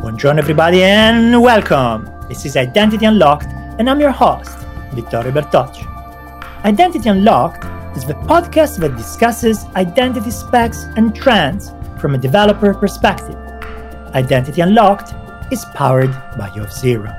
Buongiorno, everybody, and welcome. This is Identity Unlocked, and I'm your host, Vittorio Bertocci. Identity Unlocked is the podcast that discusses identity specs and trends from a developer perspective. Identity Unlocked is powered by Auth0.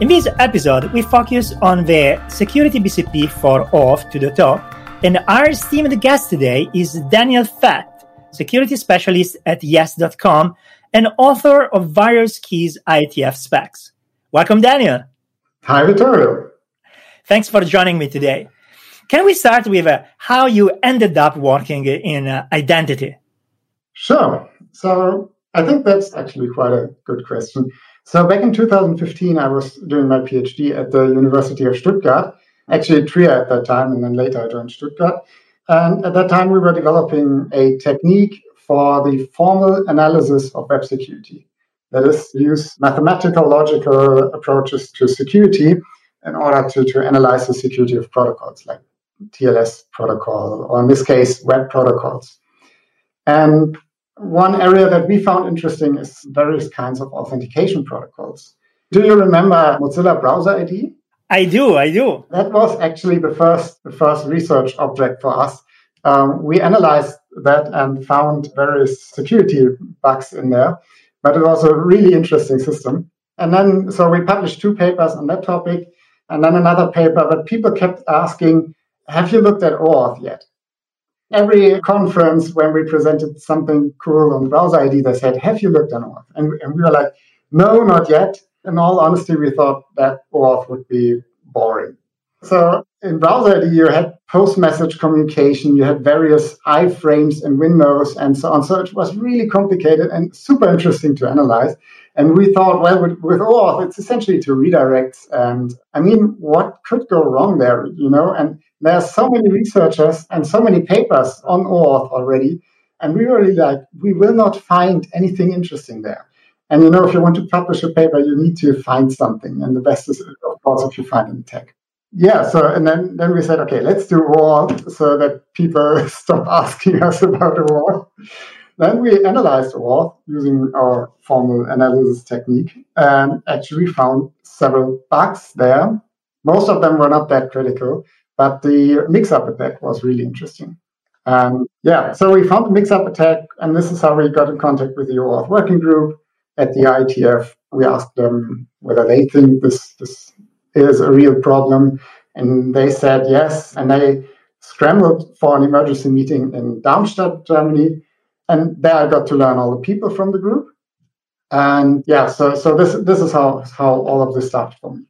In this episode, we focus on the security BCP for the top, and our esteemed guest today is Daniel Fett, security specialist at yes.com and author of various keys IETF specs. Welcome, Daniel. Hi, Vittorio. Thanks for joining me today. Can we start with uh, how you ended up working in uh, identity? Sure. So I think that's actually quite a good question. So back in 2015, I was doing my PhD at the University of Stuttgart, actually in Trier at that time, and then later I joined Stuttgart. And at that time, we were developing a technique for the formal analysis of web security. That is, use mathematical, logical approaches to security in order to, to analyze the security of protocols like TLS protocol, or in this case, web protocols. And one area that we found interesting is various kinds of authentication protocols. Do you remember Mozilla Browser ID? I do, I do. That was actually the first, the first research object for us. Um, we analyzed that and found various security bugs in there, but it was a really interesting system. And then, so we published two papers on that topic, and then another paper, but people kept asking, have you looked at OAuth yet? every conference when we presented something cool on browser ID, they said, Have you looked at OAuth? And, and we were like, No, not yet. In all honesty, we thought that OAuth would be boring. So in browser ID, you had post message communication, you had various iframes in Windows, and so on. So it was really complicated and super interesting to analyze. And we thought, well, with, with OAuth, it's essentially to redirect. And I mean, what could go wrong there, you know? And there are so many researchers and so many papers on OAuth already. And we were really like, we will not find anything interesting there. And you know, if you want to publish a paper, you need to find something. And the best is, of course, if you find in tech. Yeah, so and then, then we said, okay, let's do OAuth so that people stop asking us about OAuth. Then we analyzed OAuth using our formal analysis technique and actually found several bugs there. Most of them were not that critical, but the mix-up attack was really interesting. Yeah, so we found the mix-up attack, and this is how we got in contact with the OAuth working group at the IETF, We asked them whether they think this this is a real problem, and they said yes. And they scrambled for an emergency meeting in Darmstadt, Germany, and there I got to learn all the people from the group. And yeah, so so this this is how how all of this started for me.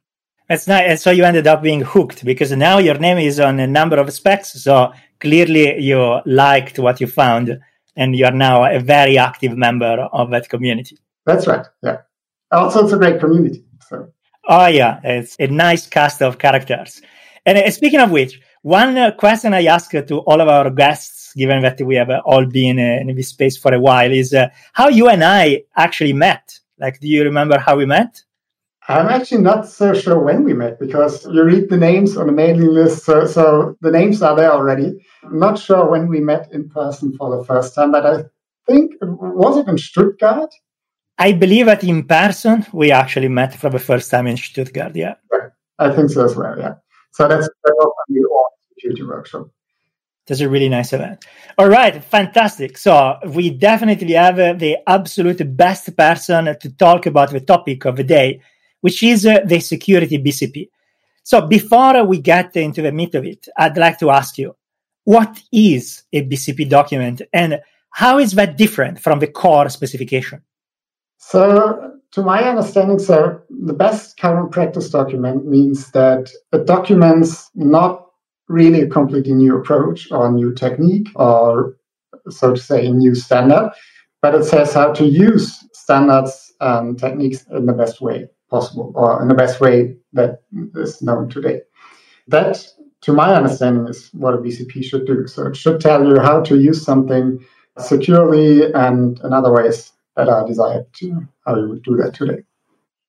That's nice. And so you ended up being hooked because now your name is on a number of specs. So clearly you liked what you found and you are now a very active member of that community. That's right. Yeah. Also, it's a great community. So. Oh, yeah. It's a nice cast of characters. And uh, speaking of which, one uh, question I ask to all of our guests, given that we have uh, all been uh, in this space for a while, is uh, how you and I actually met. Like, do you remember how we met? I'm actually not so sure when we met because you read the names on the mailing list, so, so the names are there already. I'm not sure when we met in person for the first time, but I think was it in Stuttgart? I believe that in person we actually met for the first time in Stuttgart. Yeah, right. I think so as well. Yeah, so that's the security workshop. That's a really nice event. All right, fantastic. So we definitely have uh, the absolute best person to talk about the topic of the day which is uh, the security BCP. So before we get into the meat of it, I'd like to ask you, what is a BCP document and how is that different from the core specification? So, to my understanding, sir, the best current practice document means that it documents not really a completely new approach or new technique or, so to say, a new standard, but it says how to use standards and techniques in the best way possible or in the best way that is known today. That, to my understanding, is what a BCP should do. So it should tell you how to use something securely and in other ways that are desired to how you would do that today.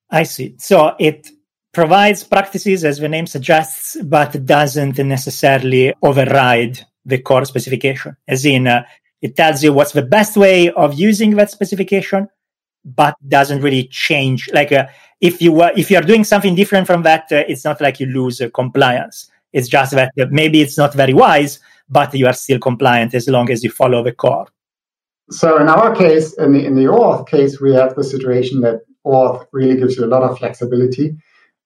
I see. So it provides practices as the name suggests, but doesn't necessarily override the core specification. As in, uh, it tells you what's the best way of using that specification, but doesn't really change. Like uh, if you uh, if you are doing something different from that, uh, it's not like you lose uh, compliance. It's just that uh, maybe it's not very wise, but you are still compliant as long as you follow the core. So in our case, in the in the OAuth case, we have the situation that OAuth really gives you a lot of flexibility.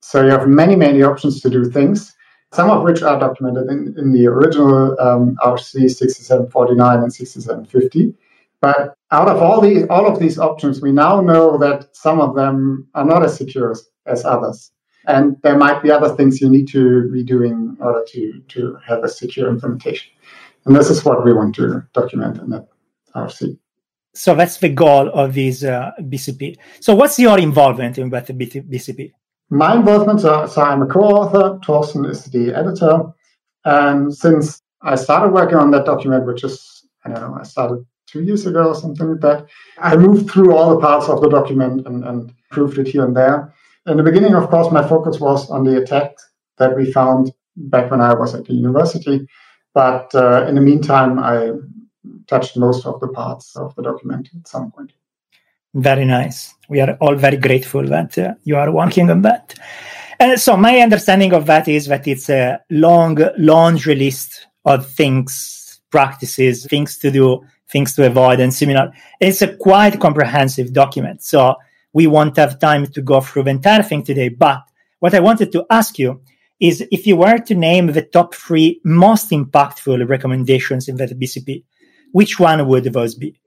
So you have many many options to do things some of which are documented in, in the original um, RFC 6749 and 6750. But out of all these, all of these options, we now know that some of them are not as secure as, others. And there might be other things you need to be doing in order to, to have a secure implementation. And this is what we want to document in that RFC. So that's the goal of this uh, BCP. So what's your involvement in that BCP? My involvement, so, so I'm a co-author, Torsten is the editor. And since I started working on that document, which is, I don't know, I started two years ago or something like that, I moved through all the parts of the document and, and proved it here and there. In the beginning, of course, my focus was on the attack that we found back when I was at the university. But uh, in the meantime, I touched most of the parts of the document at some point. Very nice. We are all very grateful that uh, you are working on that. And so my understanding of that is that it's a long laundry list of things, practices, things to do, things to avoid, and similar. It's a quite comprehensive document. So we won't have time to go through the entire thing today. But what I wanted to ask you is if you were to name the top three most impactful recommendations in that BCP, which one would those be?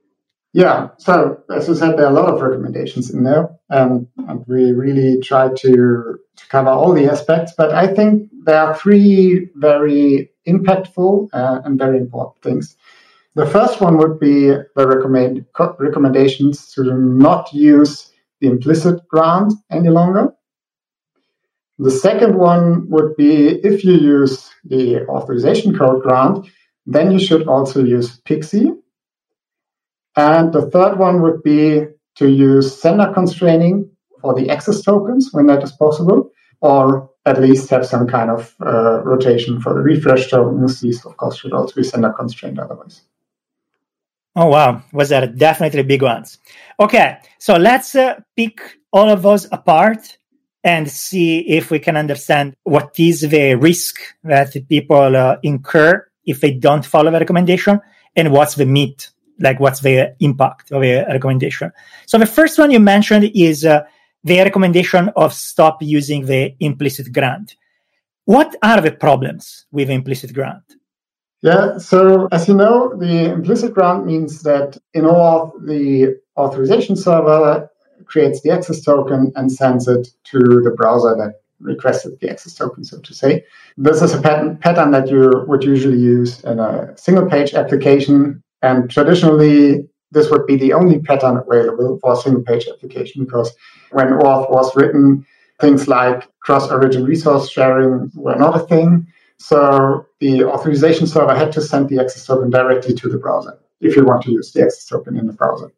Yeah, so as I said, there are a lot of recommendations in there, and, and we really try to, to cover all the aspects. But I think there are three very impactful uh, and very important things. The first one would be the recommend, recommendations to not use the implicit grant any longer. The second one would be if you use the authorization code grant, then you should also use PKCE. and the third one would be to use sender constraining for the access tokens when that is possible, or at least have some kind of uh, rotation for the refresh tokens. These, of course, should also be sender constrained otherwise. Oh, wow. Was that definitely big ones? Okay, so let's uh, pick all of those apart and see if we can understand what is the risk that people uh, incur if they don't follow the recommendation and what's the meat like what's the impact of a recommendation. So the first one you mentioned is uh, the recommendation of stop using the implicit grant. What are the problems with implicit grant? Yeah, so as you know, the implicit grant means that in OAuth, the authorization server creates the access token and sends it to the browser that requested the access token, so to say. This is a pattern, pattern that you would usually use in a single page application and traditionally, this would be the only pattern available for a single page application because when OAuth was written, things like cross origin resource sharing were not a thing. So the authorization server had to send the access token directly to the browser if you want to use the access token in the browser.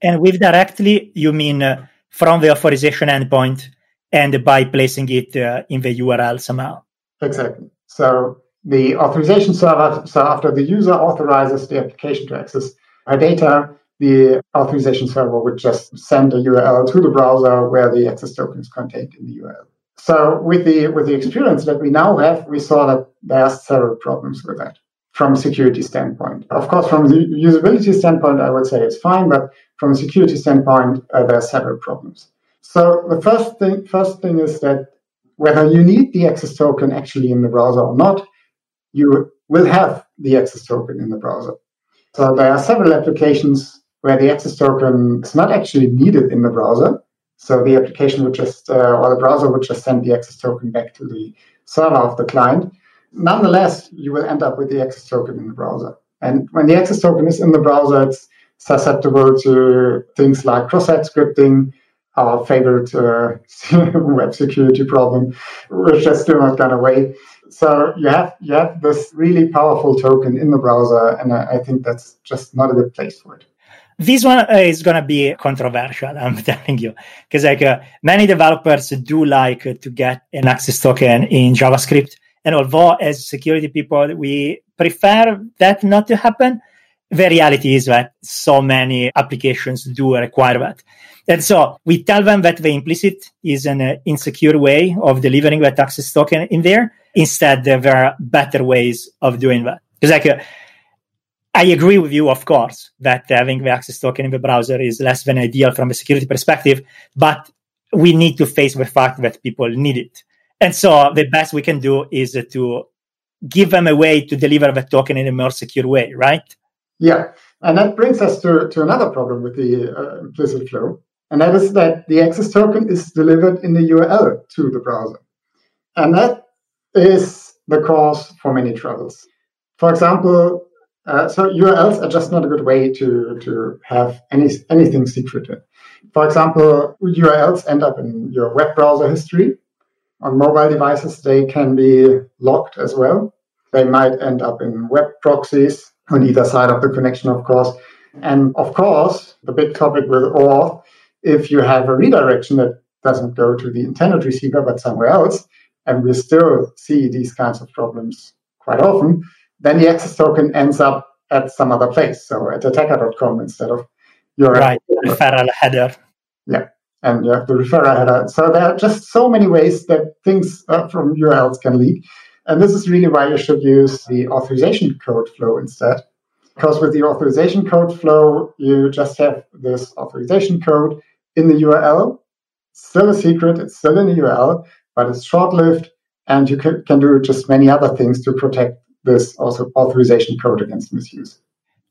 And with directly, you mean uh, from the authorization endpoint and by placing it uh, in the URL somehow? Exactly. So the authorization server, so after the user authorizes the application to access her data, the authorization server would just send a URL to the browser where the access token is contained in the URL. So with the with the experience that we now have, we saw that there are several problems with that from a security standpoint. Of course, from the usability standpoint, I would say it's fine, but from a security standpoint, uh, there are several problems. So the first thing first thing is that whether you need the access token actually in the browser or not, you will have the access token in the browser. So there are several applications where the access token is not actually needed in the browser. So the application would just, uh, or the browser would just send the access token back to the server of the client. Nonetheless, you will end up with the access token in the browser. And when the access token is in the browser, it's susceptible to things like cross-site scripting, our favorite uh, web security problem, which has still not gone away so you have you have this really powerful token in the browser, and I, I think that's just not a good place for it. This one uh, is going to be controversial, I'm telling you, because like uh, many developers do like uh, to get an access token in JavaScript, And although as security people, we prefer that not to happen, the reality is that so many applications do require that. And so we tell them that the implicit is an uh, insecure way of delivering that access token in there. Instead, there are better ways of doing that. Because like, uh, I agree with you, of course, that having the access token in the browser is less than ideal from a security perspective, but we need to face the fact that people need it. And so the best we can do is to give them a way to deliver the token in a more secure way, right? Yeah. And that brings us to, to another problem with the uh, implicit flow. And that is that the access token is delivered in the URL to the browser. And that is the cause for many troubles. For example, uh, so URLs are just not a good way to, to have any, anything secreted. For example, URLs end up in your web browser history. On mobile devices, they can be locked as well. They might end up in web proxies on either side of the connection, of course. And of course, the big topic with OAuth, if you have a redirection that doesn't go to the intended receiver but somewhere else, and we still see these kinds of problems quite often, then the access token ends up at some other place. So at attacker.com instead of your right referral header. Yeah, and you have the referral header. So there are just so many ways that things uh, from URLs can leak. And this is really why you should use the authorization code flow instead. Because with the authorization code flow, you just have this authorization code in the URL. Still a secret, it's still in the URL, but it's short lived. And you can, can do just many other things to protect this also authorization code against misuse.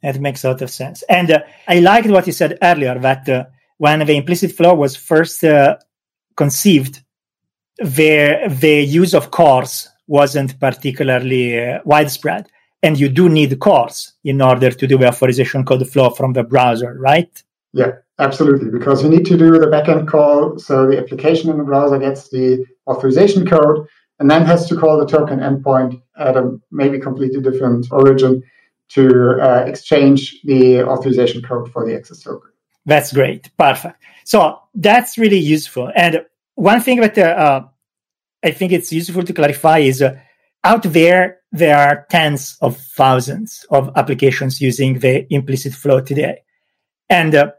It makes a lot of sense. And uh, I liked what you said earlier that uh, when the implicit flow was first uh, conceived, the, the use of CORS wasn't particularly uh, widespread. And you do need CORS in order to do the authorization code flow from the browser, right? Yeah, absolutely. Because you need to do the backend call. So the application in the browser gets the authorization code and then has to call the token endpoint at a maybe completely different origin to uh, exchange the authorization code for the access token. That's great. Perfect. So that's really useful. And one thing that uh I think it's useful to clarify is uh, out there, there are tens of thousands of applications using the implicit flow today. And uh,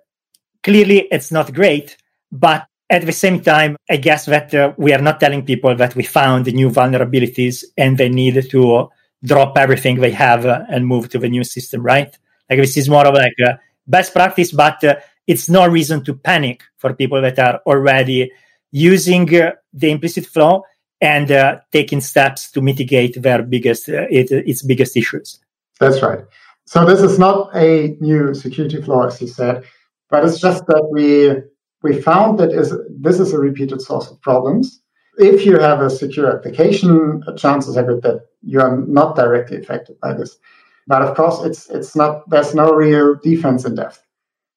clearly it's not great, but at the same time, I guess that uh, we are not telling people that we found new vulnerabilities and they need to drop everything they have uh, and move to the new system, right? Like this is more of like a best practice, but uh, it's no reason to panic for people that are already using uh, the implicit flow and uh, taking steps to mitigate their biggest uh, it, its biggest issues. That's right. So this is not a new security flaw, as you said, but it's just that we we found that is this is a repeated source of problems. If you have a secure application, chances are good that you are not directly affected by this. But of course, it's it's not. There's no real defense in depth.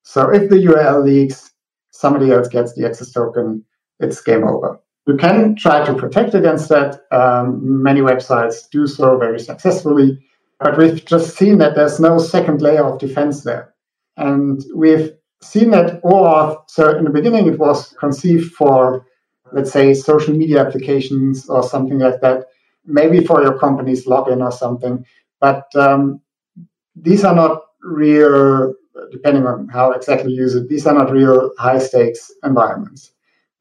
So if the URL leaks, somebody else gets the access token, it's game over. You can try to protect against that. Um, many websites do so very successfully, but we've just seen that there's no second layer of defense there. And we've seen that OAuth, so in the beginning it was conceived for, let's say, social media applications or something like that, maybe for your company's login or something. But um, these are not real, depending on how exactly you use it, these are not real high stakes environments.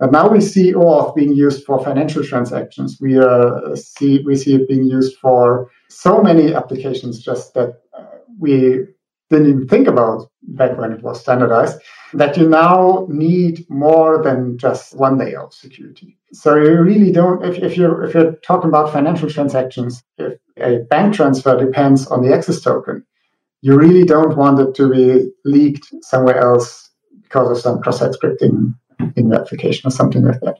But now we see OAuth being used for financial transactions. We uh, see we see it being used for so many applications just that uh, we didn't even think about back when it was standardized, that you now need more than just one layer of security. So you really don't, if, if you're if you're talking about financial transactions, if a bank transfer depends on the access token, you really don't want it to be leaked somewhere else because of some cross-site scripting in the application or something like that.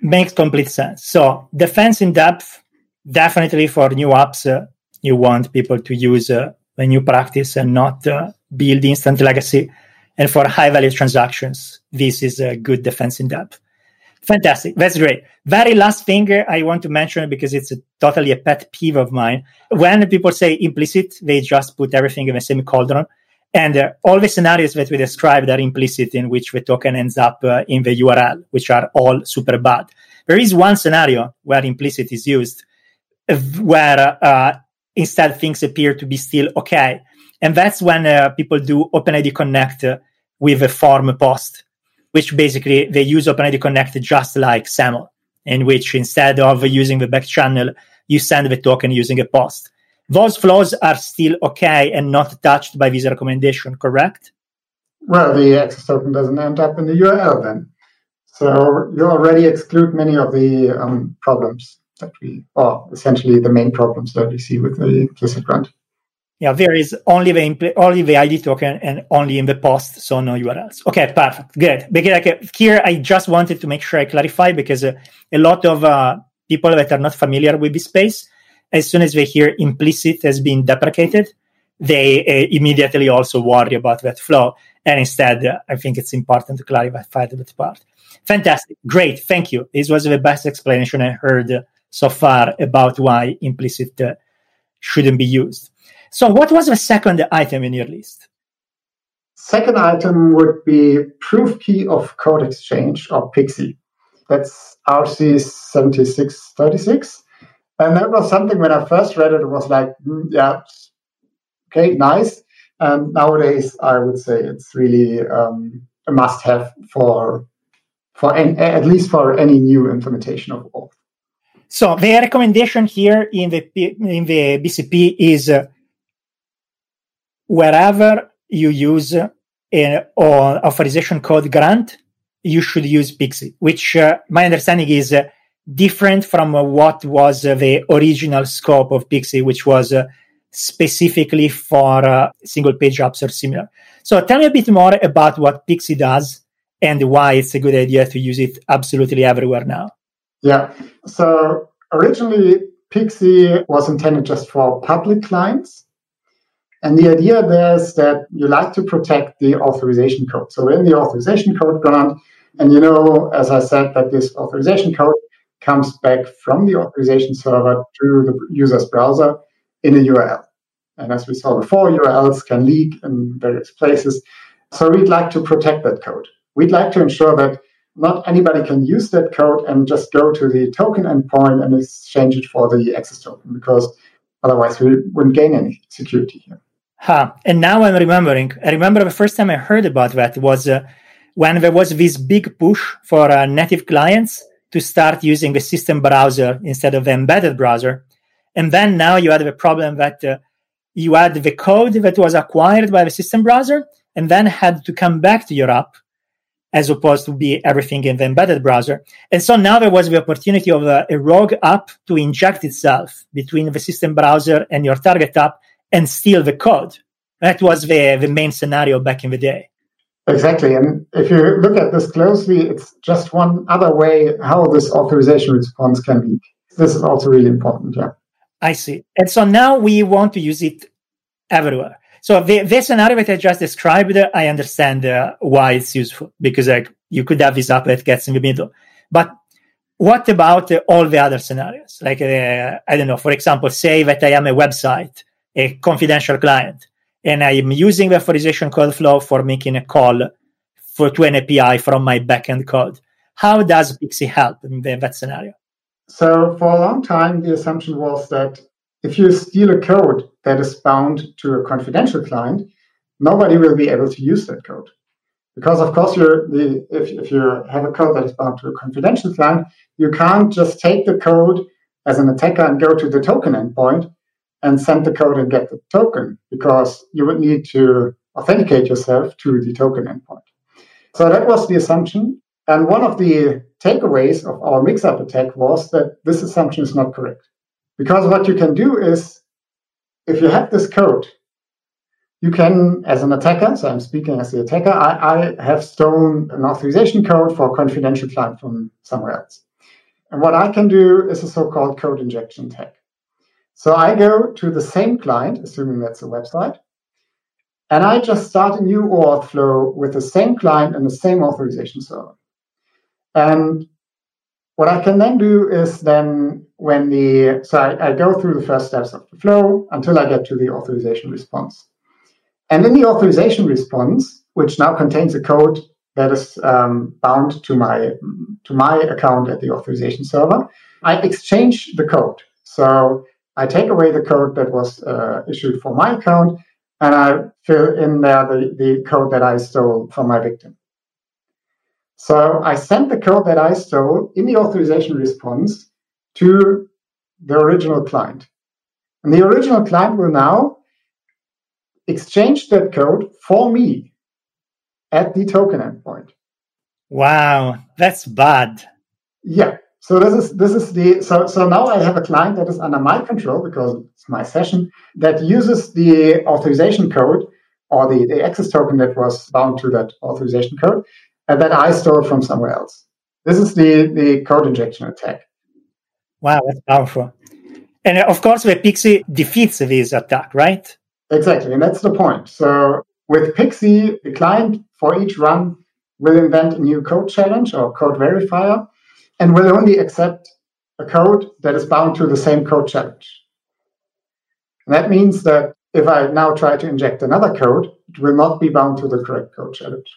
Makes complete sense. So defense in depth, definitely for new apps, uh, you want people to use uh, a new practice and not uh, build instant legacy. And for high value transactions, this is a good defense in depth. Fantastic. That's great. Very last thing I want to mention because it's a, totally a pet peeve of mine. When people say implicit, they just put everything in same cauldron. And uh, all the scenarios that we described are implicit in which the token ends up uh, in the URL, which are all super bad. There is one scenario where implicit is used where uh, instead things appear to be still okay. And that's when uh, people do OpenID Connect with a form post, which basically they use OpenID Connect just like SAML, in which instead of using the back channel, you send the token using a post. Those flows are still okay and not touched by this recommendation, correct? Well, the access token doesn't end up in the URL then. So you already exclude many of the um, problems that we, or essentially the main problems that we see with the implicit grant. Yeah, there is only the impl- only the ID token and only in the post, so no URLs. Okay, perfect, good. Because like, here, I just wanted to make sure I clarify because uh, a lot of uh, people that are not familiar with this space, as soon as they hear implicit has been deprecated, they uh, immediately also worry about that flow. And instead, uh, I think it's important to clarify that part. Fantastic. Great. Thank you. This was the best explanation I heard so far about why implicit uh, shouldn't be used. So, what was the second item in your list? Second item would be proof key of code exchange or PKCE. That's RFC 7636. And that was something when I first read it, it was like, mm, yeah, okay, nice. And nowadays, I would say it's really um, a must have for for at least for any new implementation of auth. So the recommendation here in the in the BCP is uh, wherever you use an authorization code grant, you should use PKCE, which uh, my understanding is uh, different from uh, what was uh, the original scope of PKCE, which was uh, specifically for single page apps or similar. So tell me a bit more about what PKCE does and why it's a good idea to use it absolutely everywhere now. Yeah. So originally, PKCE was intended just for public clients. And the idea there is that you like to protect the authorization code. So in the authorization code grant, and you know, as I said, that this authorization code comes back from the authorization server to the user's browser in a URL. And as we saw before, URLs can leak in various places. So we'd like to protect that code. We'd like to ensure that not anybody can use that code and just go to the token endpoint and exchange it for the access token because otherwise we wouldn't gain any security here. Huh. And now I'm remembering. I remember the first time I heard about that was uh, when there was this big push for uh, native clients to start using the system browser instead of the embedded browser. And then now you had the problem that uh, you had the code that was acquired by the system browser and then had to come back to your app as opposed to be everything in the embedded browser. And so now there was the opportunity of a, a, rogue app to inject itself between the system browser and your target app and steal the code. That was the, the main scenario back in the day. Exactly. And if you look at this closely, it's just one other way how this authorization response can be. This is also really important. Yeah. I see. And so now we want to use it everywhere. So the, the scenario that I just described, I understand uh, why it's useful because like you could have this app that gets in the middle. But what about uh, all the other scenarios? Like, uh, I don't know, for example, say that I am a website, a confidential client, and I am using the authorization code flow for making a call for to an API from my backend code. How does PKCE help in that scenario? So for a long time, the assumption was that if you steal a code that is bound to a confidential client, nobody will be able to use that code. Because of course, the, if, if you have a code that is bound to a confidential client, you can't just take the code as an attacker and go to the token endpoint and send the code and get the token because you would need to authenticate yourself to the token endpoint. So that was the assumption. And one of the takeaways of our mix-up attack was that this assumption is not correct. Because what you can do is, if you have this code, you can, as an attacker, so I'm speaking as the attacker, I, I have stolen an authorization code for a confidential client from somewhere else. And what I can do is a so-called code injection attack. So I go to the same client, assuming that's a website, and I just start a new auth flow with the same client and the same authorization server. And what I can then do is then when the so I, I, go through the first steps of the flow until I get to the authorization response. And in the authorization response, which now contains a code that is um, bound to my to my account at the authorization server, I exchange the code. So I take away the code that was uh, issued for my account and I fill in there the, the code that I stole from my victim. So I send the code that I stole in the authorization response to the original client. And the original client will now exchange that code for me at the token endpoint. Wow, that's bad. Yeah. So this is this is the so so now I have a client that is under my control because it's my session that uses the authorization code or the, the access token that was bound to that authorization code and that I stole from somewhere else. This is the, the code injection attack. Wow, that's powerful. And uh, of course, the PKCE defeats this attack, right? Exactly, and that's the point. So with PKCE, the client for each run will invent a new code challenge or code verifier and will only accept a code that is bound to the same code challenge. And that means that if I now try to inject another code, it will not be bound to the correct code challenge.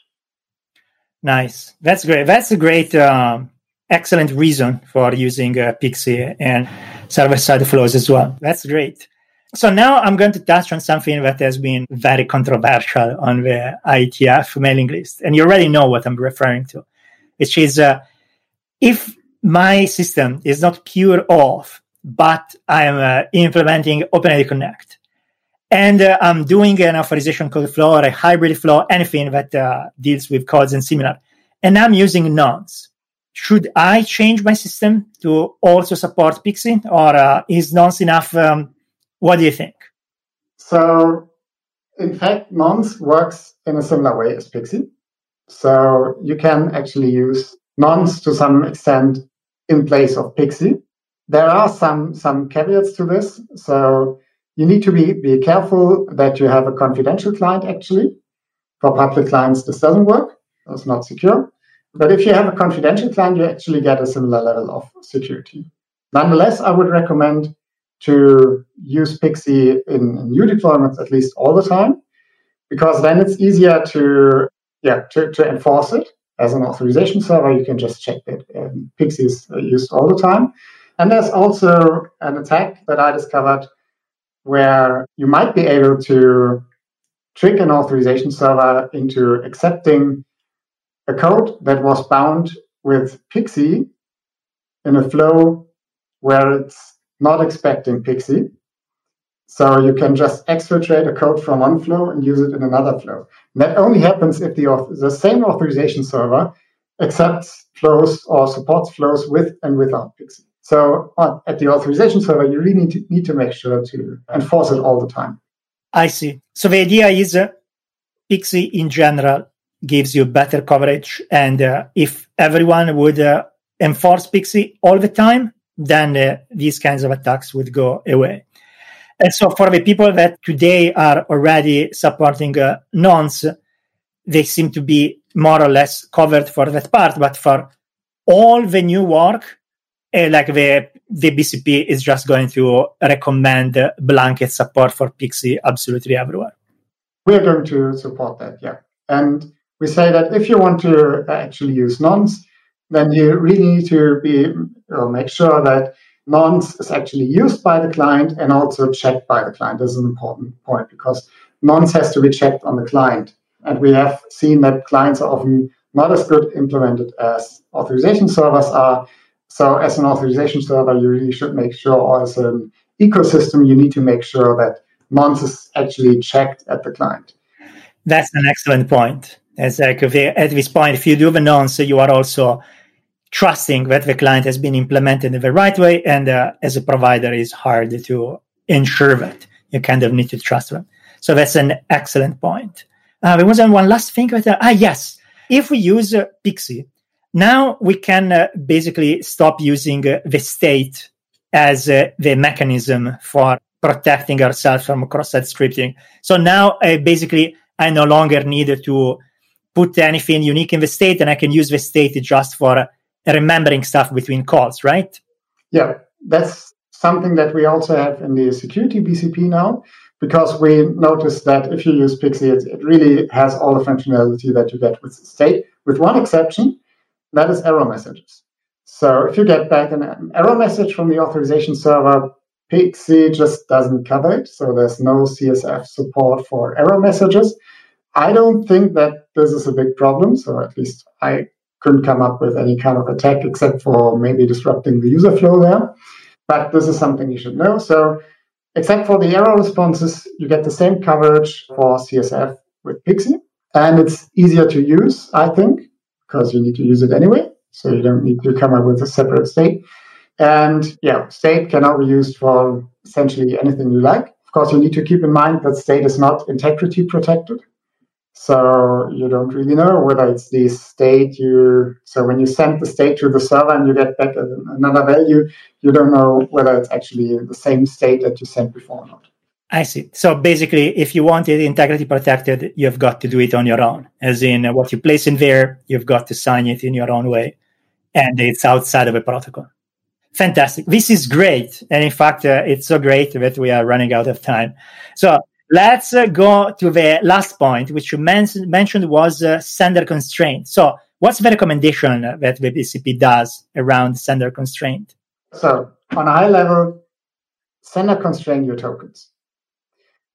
Nice. That's great. That's a great, um, excellent reason for using uh, PKCE and server side flows as well. That's great. So now I'm going to touch on something that has been very controversial on the IETF mailing list. And you already know what I'm referring to, which is uh, if my system is not pure auth, but I'm uh, implementing OpenID Connect, and uh, I'm doing an authorization code flow or a hybrid flow, anything that uh, deals with codes and similar, and I'm using nonce. Should I change my system to also support PKCE or uh, is nonce enough um, what do you think? So, in fact, nonce works in a similar way as PKCE. So you can actually use nonce to some extent in place of PKCE. There are some some caveats to this. So you need to be, be careful that you have a confidential client actually. For public clients, this doesn't work. It's not secure. But if you have a confidential client, you actually get a similar level of security. Nonetheless, I would recommend to use PKCE in new deployments at least all the time, because then it's easier to yeah to, to enforce it as an authorization server. You can just check that um, PKCE is used all the time. And there's also an attack that I discovered where you might be able to trick an authorization server into accepting a code that was bound with PKCE in a flow where it's not expecting PKCE. So you can just exfiltrate a code from one flow and use it in another flow. And that only happens if the, the same authorization server accepts flows or supports flows with and without PKCE. So uh, at the authorization server, you really need to, need to make sure to enforce it all the time. I see. So the idea is uh, PKCE in general gives you better coverage. And uh, if everyone would uh, enforce PKCE all the time, then uh, these kinds of attacks would go away. And so for the people that today are already supporting uh, nonce, they seem to be more or less covered for that part. But for all the new work, uh, like the the BCP is just going to recommend blanket support for PKCE absolutely everywhere. We're going to support that, yeah. And we say that if you want to actually use nonce, then you really need to be or make sure that nonce is actually used by the client and also checked by the client. This is an important point because nonce has to be checked on the client. And we have seen that clients are often not as good implemented as authorization servers are. So, as an authorization server, you really should make sure, or as an ecosystem, you need to make sure that nonce is actually checked at the client. That's an excellent point. Like at this point, if you do the nonce, you are also trusting that the client has been implemented in the right way. And uh, as a provider, it's hard to ensure that you kind of need to trust them. So that's an excellent point. Uh, there was one last thing. But, uh, ah, yes. If we use uh, PKCE, now we can uh, basically stop using uh, the state as uh, the mechanism for protecting ourselves from cross-site scripting. So now basically I no longer need to put anything unique in the state and I can use the state just for remembering stuff between calls, right? Yeah, that's something that we also have in the security BCP now, because we noticed that if you use PKCE, it, it really has all the functionality that you get with state, with one exception, that is error messages. So if you get back an error message from the authorization server, PKCE just doesn't cover it, so there's no CSRF support for error messages. I don't think that this is a big problem, so at least I couldn't come up with any kind of attack except for maybe disrupting the user flow there. But this is something you should know. So, except for the error responses, you get the same coverage for CSRF with PKCE. And it's easier to use, I think, because you need to use it anyway. So you don't need to come up with a separate state. And yeah, state cannot be used for essentially anything you like. Of course, you need to keep in mind that state is not integrity protected. So you don't really know whether it's the state you. So when you send the state to the server and you get back another value, you don't know whether it's actually the same state that you sent before or not. I see. So basically, if you want it integrity protected, you've got to do it on your own. As in, what you place in there, you've got to sign it in your own way, and it's outside of a protocol. Fantastic. This is great, and in fact, uh, it's so great that we are running out of time. So let's uh, go to the last point, which you men- mentioned was uh, sender constraint. So, what's the recommendation that the BCP does around sender constraint? So, on a high level, sender constrain your tokens.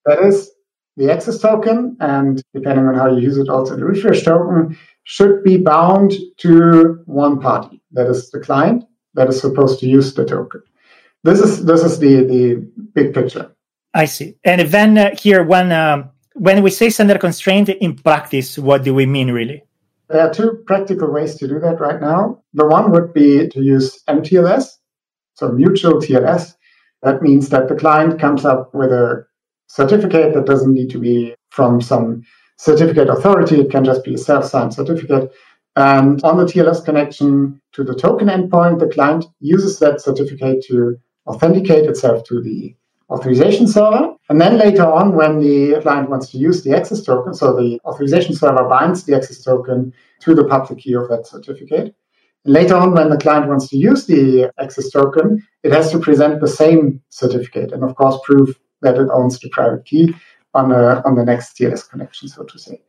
That is, the access token, and depending on how you use it, also the refresh token, should be bound to one party. That is the client that is supposed to use the token. This is this is the the big picture. I see. And then uh, here, when um, when we say sender constraint in practice, what do we mean really? There are two practical ways to do that right now. The one would be to use MTLS, so mutual TLS. That means that the client comes up with a certificate that doesn't need to be from some certificate authority. It can just be a self-signed certificate. And on the TLS connection to the token endpoint, the client uses that certificate to authenticate itself to the authorization server. And then later on, when the client wants to use the access token, so the authorization server binds the access token to the public key of that certificate. And later on, when the client wants to use the access token, it has to present the same certificate and, of course, prove that it owns the private key on, a, on the next TLS connection, so to say.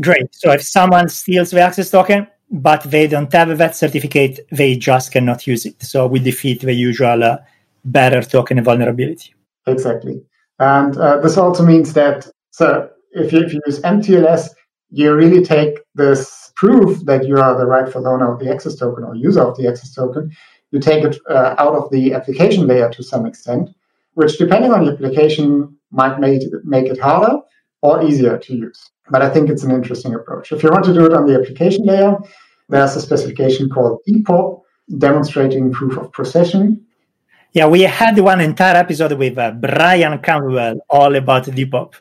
Great. So if someone steals the access token, but they don't have that certificate, they just cannot use it. So we defeat the usual uh, bearer token vulnerability. Exactly. And uh, this also means that so if you, if you use MTLS, you really take this proof that you are the rightful owner of the access token or user of the access token, you take it uh, out of the application layer to some extent which depending on the application might make make it harder or easier to use. But I think it's an interesting approach. If you want to do it on the application layer, there's a specification called DPoP, demonstrating proof of possession. Yeah, we had one entire episode with uh, Brian Campbell all about DPoP.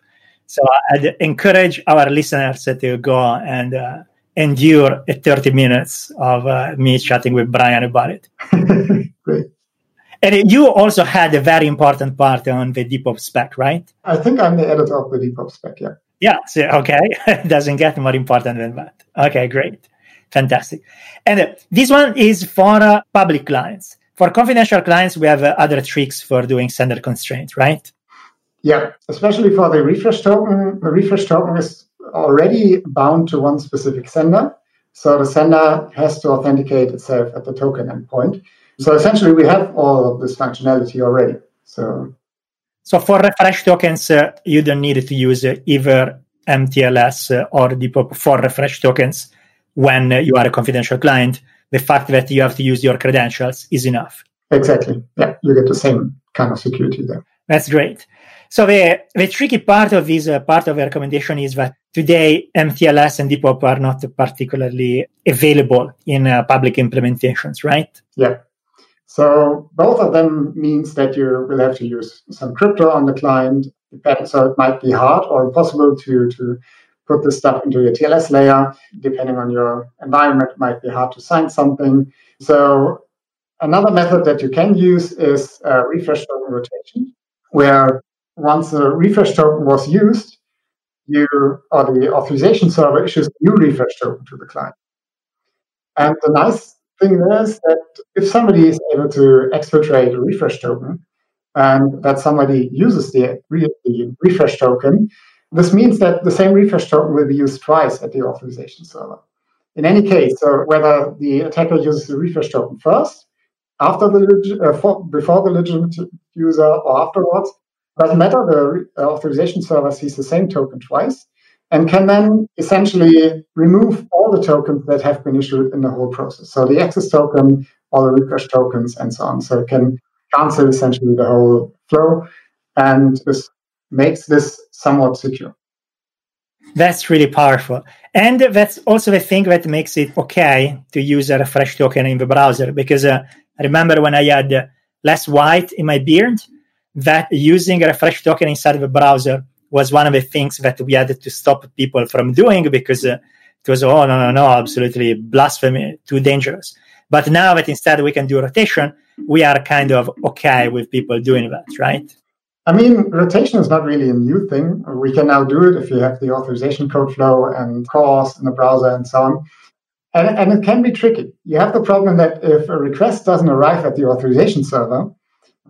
So I'd encourage our listeners to go and uh, endure 30 minutes of uh, me chatting with Brian about it. Great. And you also had a very important part on the DPoP spec, right? I think I'm the editor of the DPoP spec, yeah. Yeah, so, okay. it doesn't get more important than that. Okay, great. Fantastic. And uh, this one is for uh, public clients. For confidential clients, we have uh, other tricks for doing sender constraint, right? Yeah, especially for the refresh token. The refresh token is already bound to one specific sender. So the sender has to authenticate itself at the token endpoint. So essentially, we have all of this functionality already. So, so for refresh tokens, uh, you don't need to use uh, either MTLS uh, or DPoP for refresh tokens when uh, you are a confidential client. The fact that you have to use your credentials is enough. Exactly. Yeah, you get the same kind of security there. That's great. So the, the tricky part of this uh, part of the recommendation is that today MTLS and DPoP are not particularly available in uh, public implementations, right? Yeah. So both of them means that you will have to use some crypto on the client. So it might be hard or impossible to, to put this stuff into your TLS layer. Depending on your environment, it might be hard to sign something. So another method that you can use is refresh token rotation, where once a refresh token was used, you or the authorization server issues a new refresh token to the client. And the nice thing is that if somebody is able to exfiltrate a refresh token and that somebody uses the, the refresh token, this means that the same refresh token will be used twice at the authorization server. In any case, so whether the attacker uses the refresh token first after the uh, for, before the legitimate user or afterwards. Doesn't matter. The uh, authorization server sees the same token twice and can then essentially remove all the tokens that have been issued in the whole process. So the access token, all the refresh tokens, and so on. So it can cancel essentially the whole flow, and this makes this somewhat secure. That's really powerful. And that's also the thing that makes it okay to use a refresh token in the browser. Because uh, I remember when I had less white in my beard, that using a refresh token inside a browser was one of the things that we had to stop people from doing because uh, it was, oh, no, no, no, absolutely blasphemy, too dangerous. But now that instead we can do rotation, we are kind of okay with people doing that, right? I mean, rotation is not really a new thing. We can now do it if you have the authorization code flow and CORS in the browser and so on. And, and it can be tricky. You have the problem that if a request doesn't arrive at the authorization server,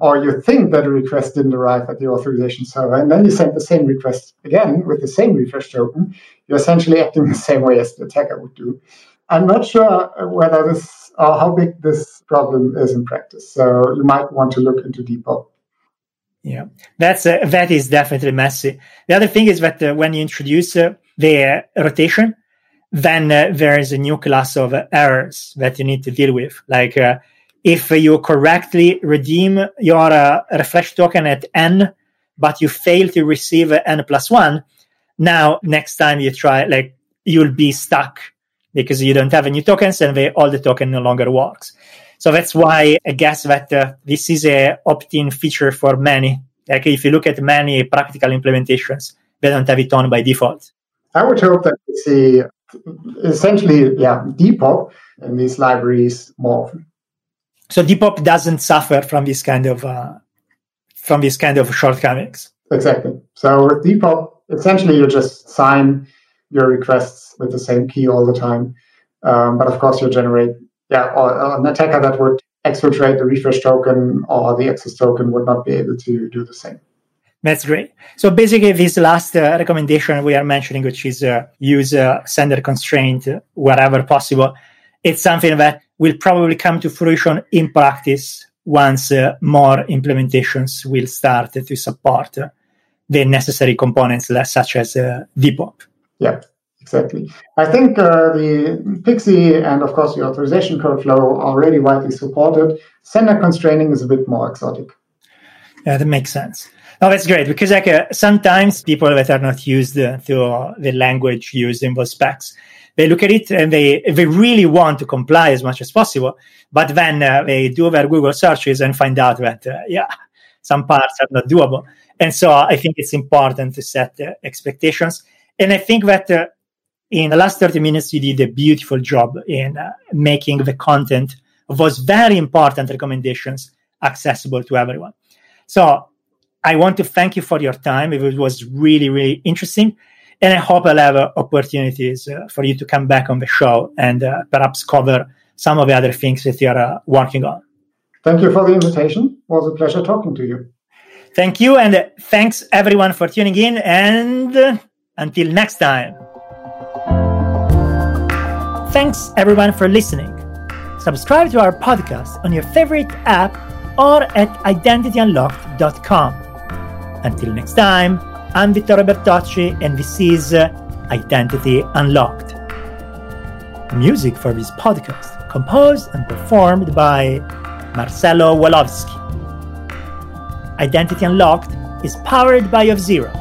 or you think that a request didn't arrive at the authorization server, and then you send the same request again with the same refresh token, you're essentially acting the same way as the attacker would do. I'm not sure whether this or how big this problem is in practice. So you might want to look into DPoP. Yeah, that's uh, that is definitely messy. The other thing is that uh, when you introduce uh, the rotation, then uh, there is a new class of errors that you need to deal with, like uh, if you correctly redeem your uh, refresh token at n, but you fail to receive n plus one, now next time you try, like you'll be stuck because you don't have any tokens and the, all the token no longer works. So that's why I guess that uh, this is a opt-in feature for many. Like if you look at many practical implementations, they don't have it on by default. I would hope that we see essentially, yeah, DPoP in these libraries more often so DPoP doesn't suffer from this kind of uh, from this kind of shortcomings. Exactly. So with DPoP, essentially you just sign your requests with the same key all the time. Um, but of course, you generate yeah, or, an attacker that would exfiltrate the refresh token or the access token would not be able to do the same. That's great. So basically, this last uh, recommendation we are mentioning, which is uh, use uh, sender constraint wherever possible, it's something that will probably come to fruition in practice once uh, more implementations will start to support the necessary components such as uh, DPoP. Yeah, exactly. I think uh, the PKCE and, of course, the authorization code flow are already widely supported. Sender constraining is a bit more exotic. Yeah, that makes sense. Oh, that's great because like uh, sometimes people that are not used uh, to the language used in those specs they look at it and they they really want to comply as much as possible, but then uh, they do their Google searches and find out that uh, yeah, some parts are not doable. And so I think it's important to set uh, expectations. And I think that uh, in the last 30 minutes, you did a beautiful job in uh, making the content of those very important recommendations accessible to everyone. So I want to thank you for your time. It was really, really interesting. And I hope I'll have uh, opportunities uh, for you to come back on the show and uh, perhaps cover some of the other things that you're uh, working on. Thank you for the invitation. It was a pleasure talking to you. Thank you. And uh, thanks everyone for tuning in. And uh, until next time. Thanks everyone for listening. Subscribe to our podcast on your favorite app or at identityunlocked.com. Until next time. I'm Vittorio Bertocci, and this is uh, Identity Unlocked. Music for this podcast composed and performed by Marcelo Woloski. Identity Unlocked is powered by Auth0,